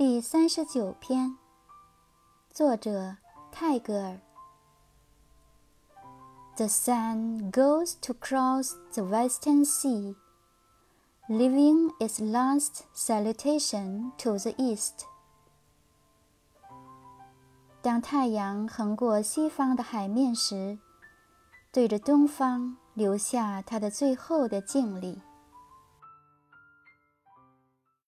第三十九篇，作者泰戈尔。The sun goes to cross the western sea, leaving its last salutation to the east. 当太阳横过西方的海面时，对着东方留下它的最后的敬礼。